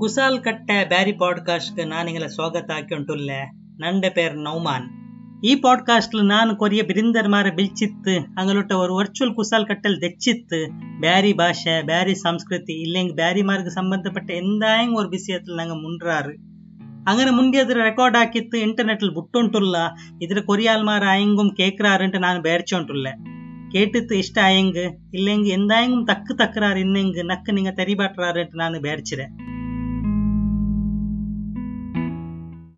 குசால் கட்ட பேரி பாட்காஸ்ட்க்கு நான் எங்களை சுவாகத் ஆக்கிட்டுல்ல நண்ட பேர் நௌமான் இ பாட்காஸ்ட்ல நான் கொரிய பிரிந்தர் மாற பிழ்ச்சித்து அங்களோட ஒரு வர்ச்சுவல் குசால் கட்டல் தச்சித்து பேரி பாஷ பேரி சம்ஸ்கிருதி இல்லை எங்க பேரி மார்க்கு சம்பந்தப்பட்ட எந்த ஒரு விஷயத்துல நாங்க முன்றாரு அங்கே முந்தியதில் ரெக்கார்ட் ஆக்கித்து இன்டர்நெட்டில் புட்டுன்ட்டுல்லா இதில் கொரியால் மாற ஐயங்கும் கேட்குறாருன்ட்டு நான் பேரிச்சோன்ட்டுல கேட்டுத்து இஷ்ட ஐயங்கு இல்லைங்க எந்த ஐயங்கும் தக்கு தக்குறாரு இன்னைங்கு நக்கு நீங்கள் தெரிவாட்டுறாருன்ட்டு நான் பேரிச்சிறேன்